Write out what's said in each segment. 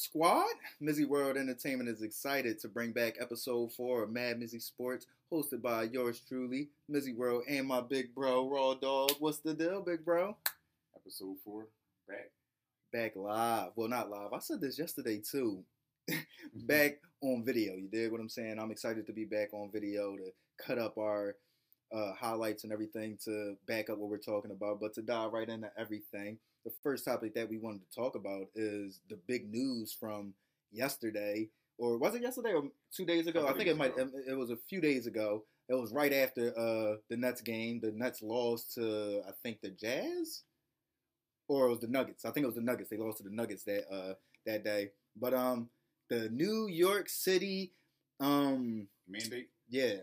squad? Mizzy World Entertainment is excited to bring back episode four of Mad Mizzy Sports, hosted by yours truly, Mizzy World, and my big bro, Raw Dog. What's the deal, big bro? Episode four, back. Back live. Well, not live. I said this yesterday too. back on video. You dig what I'm saying? I'm excited to be back on video to cut up our uh, highlights and everything to back up what we're talking about, but to dive right into everything the first topic that we wanted to talk about is the big news from yesterday, or was it yesterday or two days ago? I think it might. Ago. It was a few days ago. It was right after uh, the Nets game. The Nets lost to I think the Jazz, or it was the Nuggets. I think it was the Nuggets. They lost to the Nuggets that uh, that day. But um, the New York City um mandate. Yeah,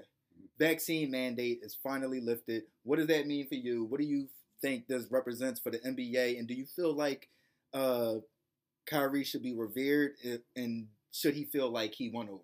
vaccine mandate is finally lifted. What does that mean for you? What do you think this represents for the NBA? And do you feel like uh, Kyrie should be revered, and should he feel like he won over?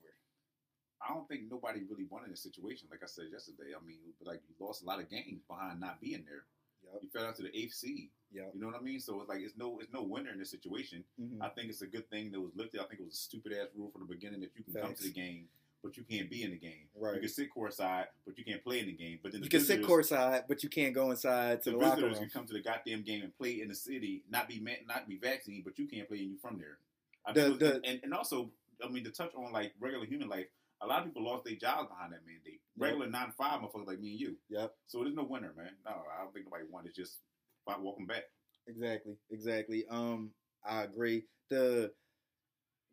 I don't think nobody really won in this situation. Like I said yesterday, I mean, like you lost a lot of games behind not being there. Yep. You fell out to the eighth seed. Yep. You know what I mean? So it's like it's no it's no winner in this situation. Mm-hmm. I think it's a good thing that was lifted. I think it was a stupid ass rule from the beginning that you can Thanks. come to the game but you can't be in the game. Right. You can sit courtside, but you can't play in the game. But then the you can sit courtside, but you can't go inside to the, the visitors can come to the goddamn game and play in the city, not be not be vaccinated, but you can't play and you from there. The, the, and, and also, I mean, to touch on like regular human life, a lot of people lost their jobs behind that mandate. Regular yep. nine five motherfuckers like me and you. Yep. So there's no winner, man. No, I don't think nobody won. It's just welcome back. Exactly. Exactly. Um, I agree. The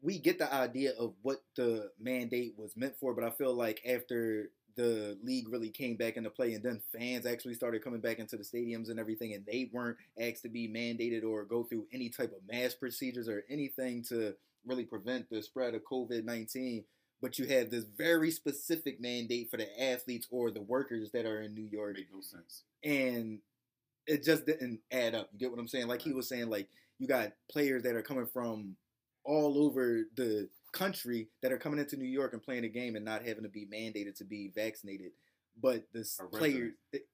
we get the idea of what the mandate was meant for, but I feel like after the league really came back into play and then fans actually started coming back into the stadiums and everything and they weren't asked to be mandated or go through any type of mass procedures or anything to really prevent the spread of COVID-19 but you have this very specific mandate for the athletes or the workers that are in New York. Make no sense. And it just didn't add up. You get what I'm saying? Like right. he was saying like you got players that are coming from all over the country that are coming into New York and playing a game and not having to be mandated to be vaccinated. But this a player,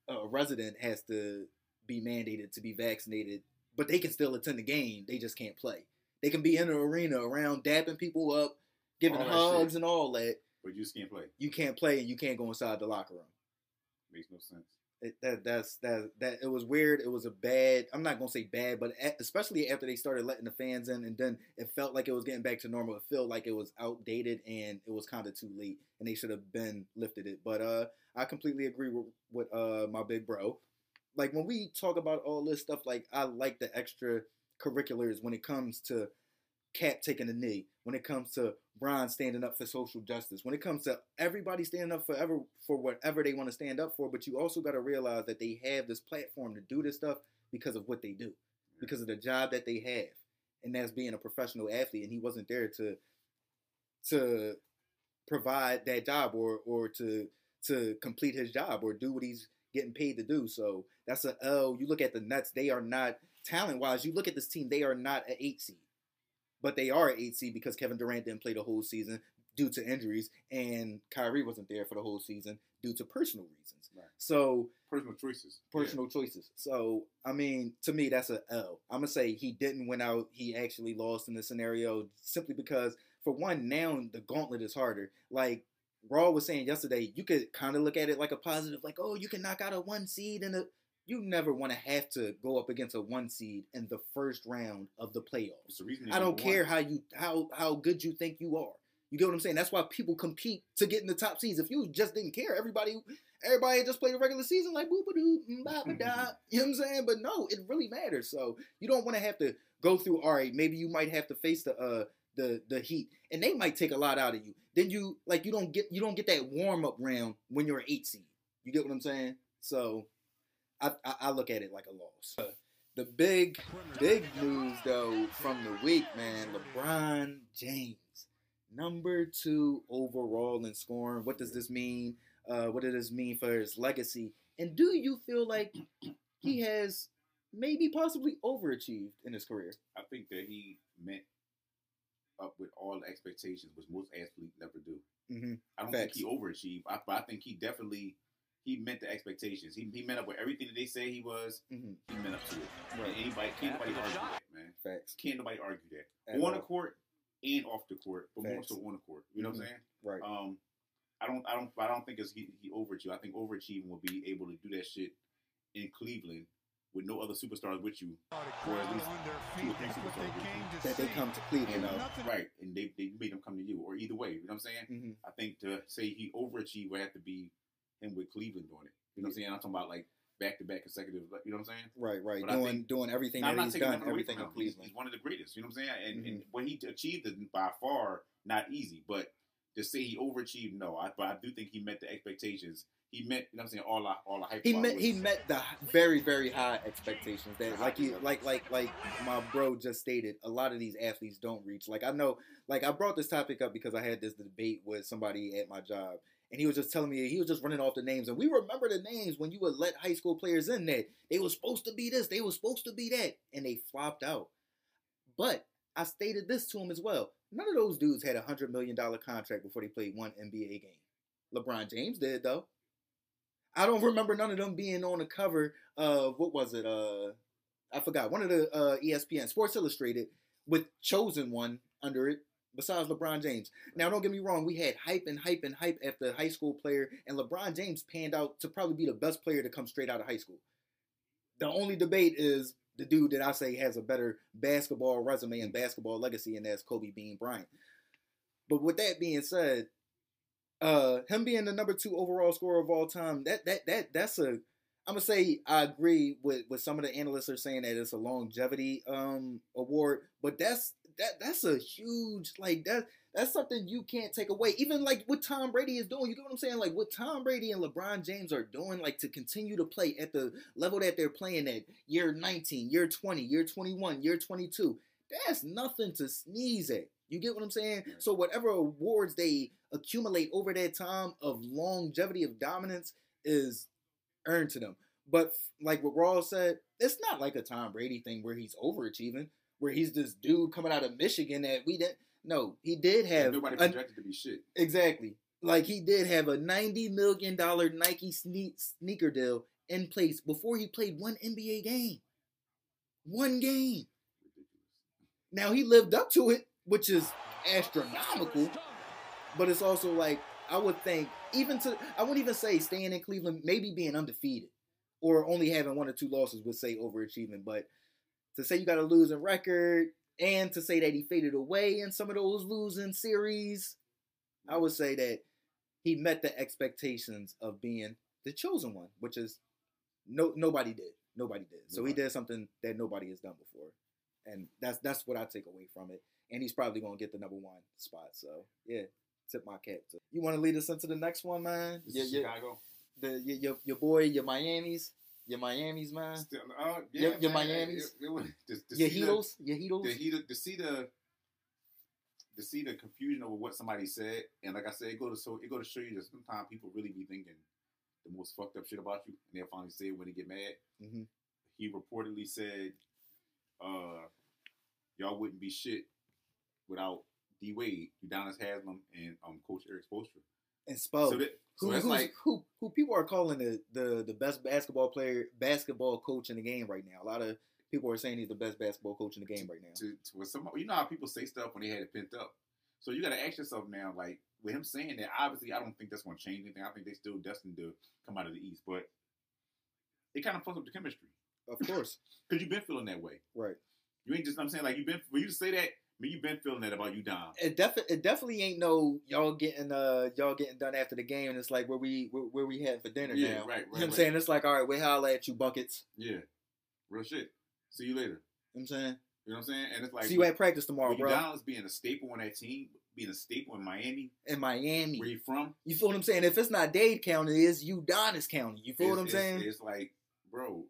a resident, has to be mandated to be vaccinated, but they can still attend the game. They just can't play. They can be in the arena around dapping people up, giving hugs and all that. But you just can't play. You can't play and you can't go inside the locker room. Makes no sense. It, that that's that that it was weird. It was a bad. I'm not gonna say bad, but especially after they started letting the fans in, and then it felt like it was getting back to normal. It felt like it was outdated and it was kind of too late, and they should have been lifted it. But uh, I completely agree with with uh my big bro. Like when we talk about all this stuff, like I like the extra curriculars when it comes to Cap taking a knee, when it comes to Bron standing up for social justice, when it comes to everybody standing up forever for whatever they want to stand up for, but you also got to realize that they have this platform to do this stuff because of what they do, because of the job that they have, and that's being a professional athlete. And he wasn't there to to provide that job or or to to complete his job or do what he's getting paid to do. So that's a L. You look at the Nets; they are not talent wise. You look at this team; they are not an eight seed but they are eight seed because Kevin Durant didn't play the whole season due to injuries, and Kyrie wasn't there for the whole season due to personal reasons. Right. So personal choices. Personal yeah. choices. So I mean, to me, that's a L. I'm gonna say he didn't win out. He actually lost in the scenario simply because, for one, now the gauntlet is harder. Like Raw was saying yesterday, you could kind of look at it like a positive, like, oh, you can knock out a one seed and a you never want to have to go up against a one seed in the first round of the playoffs. The I don't care how you how how good you think you are. You get what I'm saying? That's why people compete to get in the top seeds. If you just didn't care, everybody everybody just played a regular season like boop doo ba ba da. You know what I'm saying? But no, it really matters. So you don't want to have to go through. All right, maybe you might have to face the uh the the Heat, and they might take a lot out of you. Then you like you don't get you don't get that warm up round when you're an eight seed. You get what I'm saying? So I, I, look at it like a loss. Uh, the big, big news though from the week, man, LeBron James, number two overall in scoring. What does this mean? Uh, what does this mean for his legacy? And do you feel like he has maybe possibly overachieved in his career? I think that he met up with all the expectations, which most athletes never do. Mm-hmm. I don't Facts. think he overachieved. I, I think he definitely he met the expectations. He, he met up with everything that they say he was. Mm-hmm. He met up to it. Right. And anybody can't nobody argue that, man. Facts. Can't nobody argue that. At On the court, and off the court, but Facts. more so on the court. You know mm-hmm. what I'm mm-hmm. saying? Right. Um, I don't, I don't, I don't think it's he, he overachieved. I think overachieving will be able to do that shit in Cleveland with no other superstars with you, or at least two or three superstars with you. That they come to Cleveland, and, right? And they, they made them come to you, or either way. You know what I'm saying? Mm-hmm. I think to say he overachieved would have to be him with Cleveland doing it. You know what I'm saying? I'm talking about like back to back consecutive. You know what I'm saying? Right, right. But doing think, doing everything that he's done, everything in Cleveland. He's, he's, one of the greatest. You know what I'm saying? And, mm-hmm. and what he achieved is by far not easy, but to say he overachieved, no. I, but I do think he met the expectations. He met, you know, what I'm saying all the all the hype. He met he met the very very high expectations that like you like like like my bro just stated. A lot of these athletes don't reach. Like I know, like I brought this topic up because I had this debate with somebody at my job, and he was just telling me he was just running off the names, and we remember the names when you would let high school players in that they were supposed to be this, they were supposed to be that, and they flopped out. But I stated this to him as well. None of those dudes had a hundred million dollar contract before they played one NBA game. LeBron James did though. I don't remember none of them being on the cover of what was it? Uh, I forgot one of the uh, ESPN Sports Illustrated with chosen one under it. Besides LeBron James. Now, don't get me wrong. We had hype and hype and hype after the high school player, and LeBron James panned out to probably be the best player to come straight out of high school. The only debate is the dude that I say has a better basketball resume and basketball legacy, and that's Kobe Bean Bryant. But with that being said, uh, him being the number two overall scorer of all time, that that that that's a I'm gonna say I agree with with some of the analysts are saying that it's a longevity um award, but that's that that's a huge like that that's something you can't take away. Even like what Tom Brady is doing, you get what I'm saying? Like what Tom Brady and LeBron James are doing, like to continue to play at the level that they're playing at, year 19, year 20, year 21, year 22. That's nothing to sneeze at. You get what I'm saying? So whatever awards they accumulate over that time of longevity of dominance is earned to them. But like what Rawls said, it's not like a Tom Brady thing where he's overachieving, where he's this dude coming out of Michigan that we didn't. No, he did have nobody projected a, to be shit. Exactly. Like he did have a ninety million dollar Nike sneak, sneaker deal in place before he played one NBA game. One game. Now he lived up to it, which is astronomical. But it's also like I would think, even to I wouldn't even say staying in Cleveland, maybe being undefeated or only having one or two losses would say overachieving. But to say you got a losing record, and to say that he faded away in some of those losing series, I would say that he met the expectations of being the chosen one, which is no nobody did. Nobody did. So he did something that nobody has done before. And that's that's what I take away from it. And he's probably gonna get the number one spot. So yeah, tip my cap to. You wanna lead us into the next one, man? Yeah, Chicago. The your, your, your boy, your Miami's. Your Miami's, man. Still, uh, yeah, your, your man, Miami's. It, it, it, to, to your Heatles. Your Heatles. The, to see the to see the confusion over what somebody said, and like I said, it go to so it go to show you that sometimes people really be thinking the most fucked up shit about you, and they'll finally say it when they get mad. Mm-hmm. He reportedly said, uh, "Y'all wouldn't be shit without D Wade, Udonis Haslem, and um, Coach Erik Spoelstra." And Spo. So, that, so who, like who who people are calling the, the the best basketball player, basketball coach in the game right now. A lot of people are saying he's the best basketball coach in the game right now. To, to some, you know how people say stuff when they had it pent up. So you got to ask yourself now, like with him saying that, obviously I don't think that's going to change anything. I think they're still destined to come out of the East, but it kind of fucks up the chemistry. Of course, because you've been feeling that way, right? You ain't just. I'm saying like you've been for you to say that me, you been feeling that about you, Dom. It definitely, it definitely ain't no y'all getting uh y'all getting done after the game, and it's like where we where, where we had for dinner yeah, now. Right, right. You know what I'm saying it's like all right, we holla at you buckets. Yeah, real shit. See you later. You know what I'm saying. You know what I'm saying? And it's like see you at practice tomorrow, bro. Udonis being a staple on that team, being a staple in Miami. In Miami, where you from? You feel what I'm saying? If it's not Dade County, it's Udonis County. You feel it's, what I'm it's, saying? It's like, bro,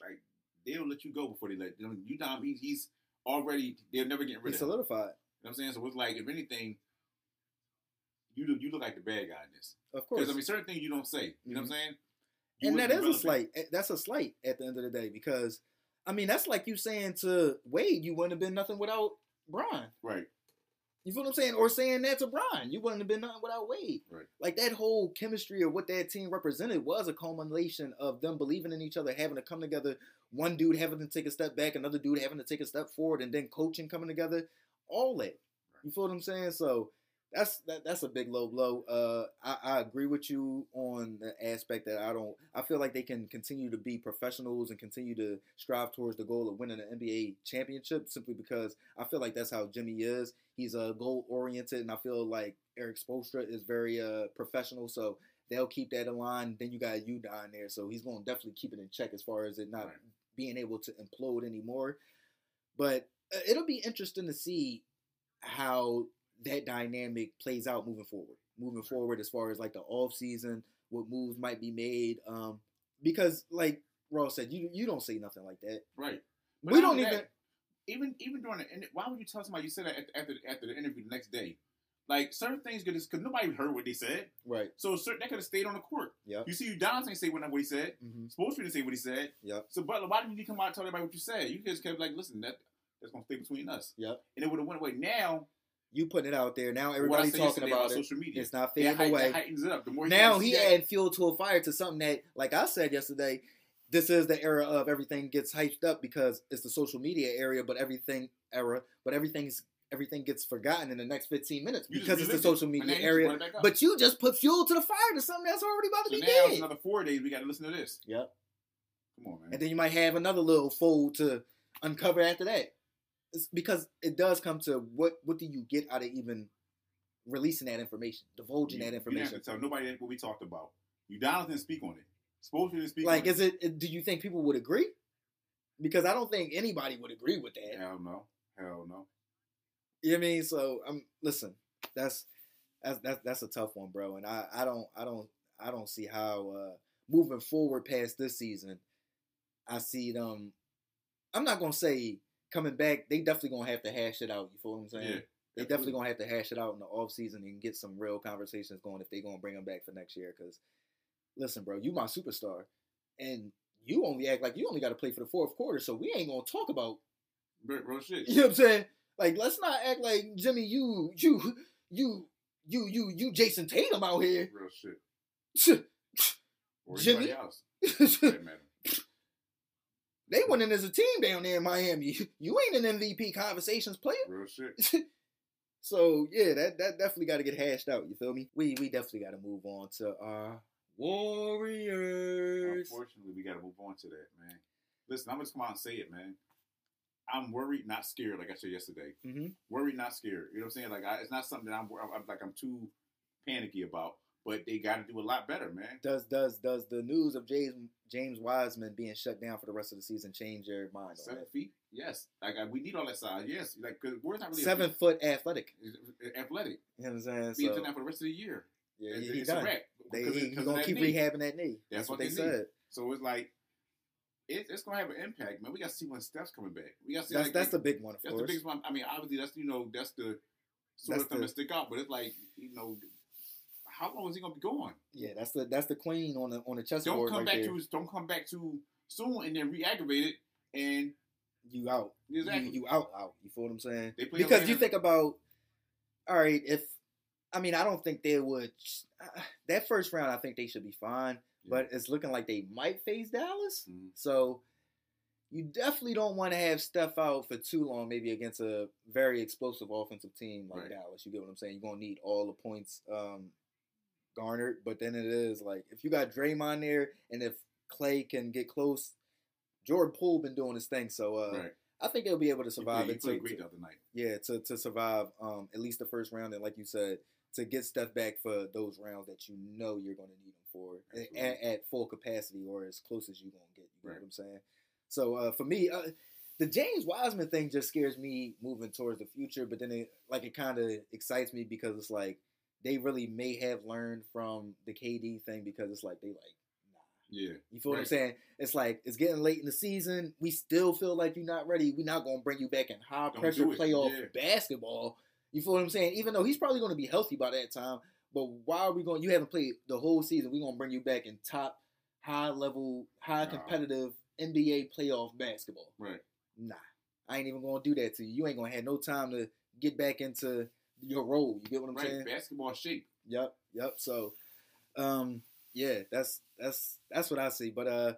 like they'll let you go before they let you. Know, Udon, he's already they're never getting rid he of solidified. You know what I'm saying? So it's like if anything, you look you look like the bad guy in this. Of course. Because I mean certain things you don't say. You know mm-hmm. what I'm mm-hmm. saying? You and that is a slight. Eh, that's a slight at the end of the day because I mean that's like you saying to Wade you wouldn't have been nothing without Bron. Right. You feel what I'm saying? Or saying that to Bron. You wouldn't have been nothing without Wade. Right. Like that whole chemistry of what that team represented was a culmination of them believing in each other, having to come together, one dude having to take a step back, another dude having to take a step forward, and then coaching coming together. all that. You feel what I'm saying? So that's that, that's a big low blow. Uh, I, I agree with you on the aspect that I don't. I feel like they can continue to be professionals and continue to strive towards the goal of winning an NBA championship simply because I feel like that's how Jimmy is. He's a uh, goal oriented, and I feel like Erik Spoelstra is very uh, professional. So they'll keep that in line. Then you got you down there, so he's going to definitely keep it in check as far as it not right. being able to implode anymore. But uh, it'll be interesting to see how that dynamic plays out moving forward. Moving forward, as far as like the off season, what moves might be made. Um, because like Ross said, you you don't say nothing like that. Right. But we don't even. That, even even during the why would you tell somebody you said that after after the interview the next day? Like certain things could because nobody heard what they said. Right. So certain that could have stayed on the court. Yeah. You see, you Donaldson say what, what he said. Mm-hmm. Supposed to say what he said. Yeah. So Butler, why didn't you come out and tell everybody what you said? You just kept like, listen, that that's gonna stay between us. Yeah. And it would have went away. Now you putting it out there. Now everybody's talking about it. Social media. It's not fading away. heightens it up. The more now he add fuel to a fire to something that, like I said yesterday, this is the era of everything gets hyped up because it's the social media area, but everything era, but everything's everything gets forgotten in the next 15 minutes you because it's the social media area. But you just put fuel to the fire to something that's already about to so be now dead. another four days. We got to listen to this. Yep. Come on, man. And then you might have another little fold to uncover after that. It's because it does come to what what do you get out of even releasing that information, divulging you, that information? You have to tell nobody what we talked about. Udonis didn't speak on it. Supposed to speak. Like, is it? Do you think people would agree? Because I don't think anybody would agree with that. Hell no. Hell no. You know what I mean? So I'm um, listen. That's that's that's that's a tough one, bro. And I I don't I don't I don't see how uh moving forward past this season, I see them. I'm not gonna say coming back. They definitely gonna have to hash it out. You feel what I'm saying? Yeah. They definitely gonna have to hash it out in the off season and get some real conversations going if they gonna bring him back for next year. Because listen, bro, you my superstar, and you only act like you only got to play for the fourth quarter, so we ain't gonna talk about real shit. You know what I'm saying? Like, let's not act like Jimmy, you, you, you, you, you, you, Jayson Tatum out here. Real shit. Jimmy. they went in as a team down there in Miami. You ain't an MVP conversations player. Real shit. so yeah, that that definitely got to get hashed out. You feel me? We we definitely got to move on to our Warriors. Unfortunately, we got to move on to that, man. Listen, I'm gonna come out and say it, man. I'm worried, not scared, like I said yesterday. Mm-hmm. Worried, not scared. You know what I'm saying? Like I, it's not something that I'm, I'm like I'm too panicky about. But they got to do a lot better, man. Does does does the news of James James Wiseman being shut down for the rest of the season change your mind? Seven feet, yes. Like I, we need all that size, yes. Like because we're not really seven foot athletic. Athletic. You know what I'm saying? Being so, for the rest of the year. Yeah, he's he done. They, he, he's gonna keep knee. rehabbing that knee. That's, That's what, what, they, said. So it's like it, it's gonna have an impact, man. We got to see when Steph's coming back. We got to see. That's like, that's the big one. that's course. the biggest one. I mean, obviously, that's you know that's the sort that's of thing to stick out. But it's like you know, how long is he gonna be going? Yeah, that's the that's the queen on the on the chessboard. Don't come right back there. too. Don't come back too soon and then re-aggravate it and you out. Exactly. You, you out out. You feel what I'm saying? Because you think about, all right, if I mean, I don't think they would. Uh, that first round, I think they should be fine. Yeah. But it's looking like they might face Dallas. Mm-hmm. So you definitely don't want to have Steph out for too long, maybe against a very explosive offensive team like right. Dallas. You get what I'm saying? You're gonna need all the points um, garnered. But then it is like if you got Draymond there, and if Clay can get close, Jordan Poole been doing his thing. So uh, right. I think he'll be able to survive. He played, it he great the other night. Yeah, to to survive um, at least the first round, and like you said, to get Steph back for those rounds that you know you're going to need him for at, at, full capacity or as close as you're going to get. You know what I'm saying? So uh, for me, uh, the James Wiseman thing just scares me moving towards the future. But then it like it kind of excites me because it's like they really may have learned from the KD thing because it's like they like yeah. You feel right. what I'm saying? It's like it's getting late in the season. We still feel like you're not ready. We're not gonna bring you back in high Don't pressure playoff yeah. basketball. You feel what I'm saying? Even though he's probably gonna be healthy by that time, but why are we going? You haven't played the whole season. We're gonna bring you back in top, high level, high No. competitive NBA playoff basketball. Right. Nah, I ain't even gonna do that to you. You ain't gonna have no time to get back into your role. You get what I'm Right. saying? Basketball shape. Yep, yep. So, um, yeah, that's that's that's what I see. But uh,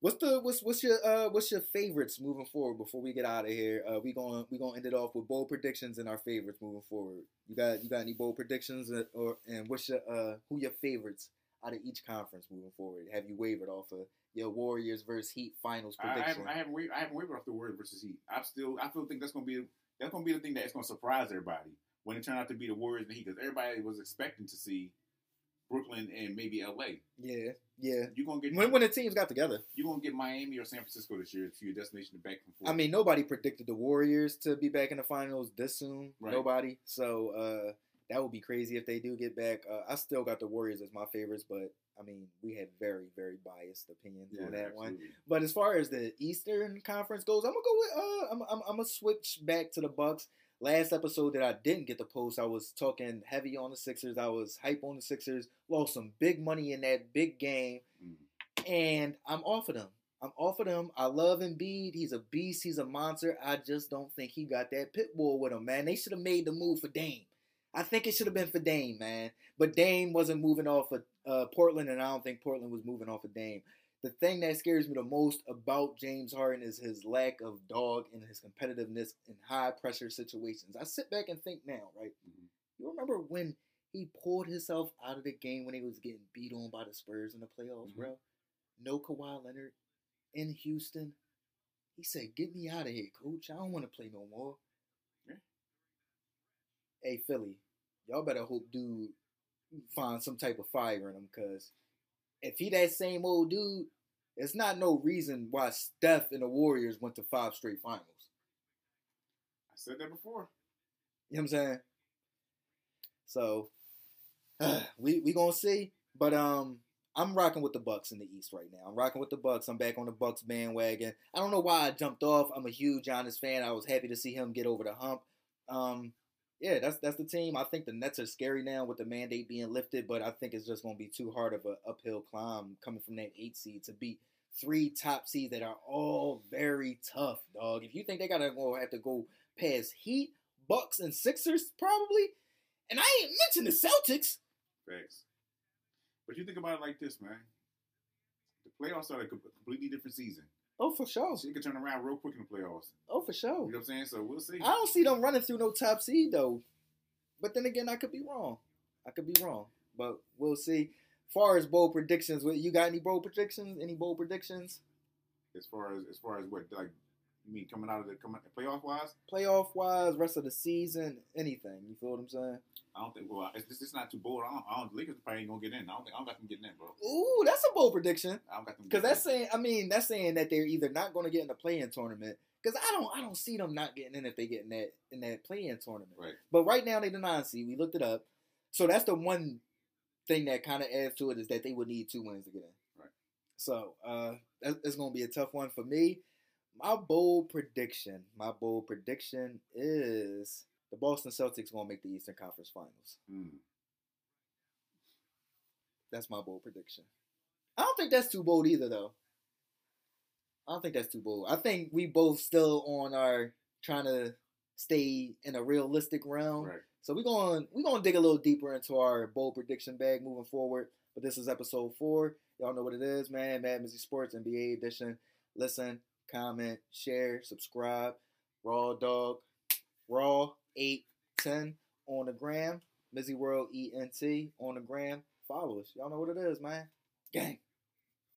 What's the what's what's your uh what's your favorites moving forward before we get out of here? Uh, we going we gonna end it off with bold predictions and our favorites moving forward. You got you got any bold predictions or and what's your uh who your favorites out of each conference moving forward? Have you wavered off of your Warriors versus Heat finals I, I prediction? haven't, I haven't, I haven't wavered off the Warriors versus Heat. I'm still, I still think that's gonna be that's gonna be the thing that's gonna surprise everybody when it turned out to be the Warriors and Heat because everybody was expecting to see Brooklyn and maybe LA. yeah, yeah. You're gonna get When when the teams got together, you're gonna get Miami or San Francisco this year to your destination to back and forth. I mean, nobody predicted the Warriors to be back in the finals this soon. Right. Nobody. So uh, that would be crazy if they do get back. Uh, I still got the Warriors as my favorites, but I mean, we had very, very biased opinions yeah, on that one. But as far as the Eastern Conference goes, I'm gonna go with. Uh, I'm, I'm, I'm gonna switch back to the Bucks. Last episode that I didn't get to post, I was talking heavy on the Sixers. I was hype on the Sixers. Lost some big money in that big game, Mhm. and I'm off of them. I'm off of them. I love Embiid. He's a beast. He's a monster. I just don't think he got that pit bull with him, man. They should have made the move for Dame. I think it should have been for Dame, man. But Dame wasn't moving off of uh, Portland, and I don't think Portland was moving off of Dame. The thing that scares me the most about James Harden is his lack of dog and his competitiveness in high pressure situations. I sit back and think now, right? Mhm. You remember when he pulled himself out of the game when he was getting beat on by the Spurs in the playoffs, Mhm. bro? No Kawhi Leonard in Houston. He said, "Get me out of here, coach. I don't want to play no more." Yeah. Hey Philly, y'all better hope dude find some type of fire in him, cause if he that same old dude, it's not no reason why Steph and the Warriors went to five straight finals. I said that before. You know what I'm saying? So we we gonna see. But um I'm rocking with the Bucks in the East right now. I'm rocking with the Bucks. I'm back on the Bucks bandwagon. I don't know why I jumped off. I'm a huge Giannis fan. I was happy to see him get over the hump. Um yeah, that's that's the team. I think the Nets are scary now with the mandate being lifted, but I think it's just gonna be too hard of an uphill climb coming from that eight seed to beat three top seeds that are all very tough, dog. If you think they gotta go have to go past Heat, Bucks, and Sixers, probably, and I ain't mentioned the Celtics. Facts. But you think about it like this, man. The playoffs are like a completely different season. Oh, for sure. Shit can turn around real quick in the playoffs. Oh, for sure. You know what I'm saying? So we'll see. I don't see them running through no top seed though. But then again, I could be wrong. I could be wrong. But we'll see. Far as bold predictions, you got any bold predictions? Any bold predictions? As far as as far as what like you mean coming out of the coming playoff wise, Playoff wise, rest of the season, anything. You feel what I'm saying? I don't think. Well, it's, it's not too bold. I don't. I don't Lakers probably ain't gonna get in. I don't think. I don't got them getting in, bro. Ooh, that's a bold prediction. I don't got them. Because that's saying, I mean, that's saying that they're either not going to get in the play-in tournament. Because I don't, I don't see them not getting in if they get in that in that play-in tournament. right. But right now they the nine seed. We looked it up, so that's the one thing that kind of adds to it is that they would need two wins to get in. Right. So uh, that, that's going to be a tough one for me. My bold prediction, my bold prediction is the Boston Celtics to make the Eastern Conference Finals. Mm. That's my bold prediction. I don't think that's too bold either, though. I don't think that's too bold. I think we both still on our trying to stay in a realistic realm. Right. So we're going we're going to dig a little deeper into our bold prediction bag moving forward. But this is episode four. Y'all know what it is, man. Mad Mizzy Sports NBA edition. Listen, comment, share, subscribe. Raw Dog, Raw eight ten on the gram. Mizzy World ENT on the gram. Follow us. Y'all know what it is, man. Gang.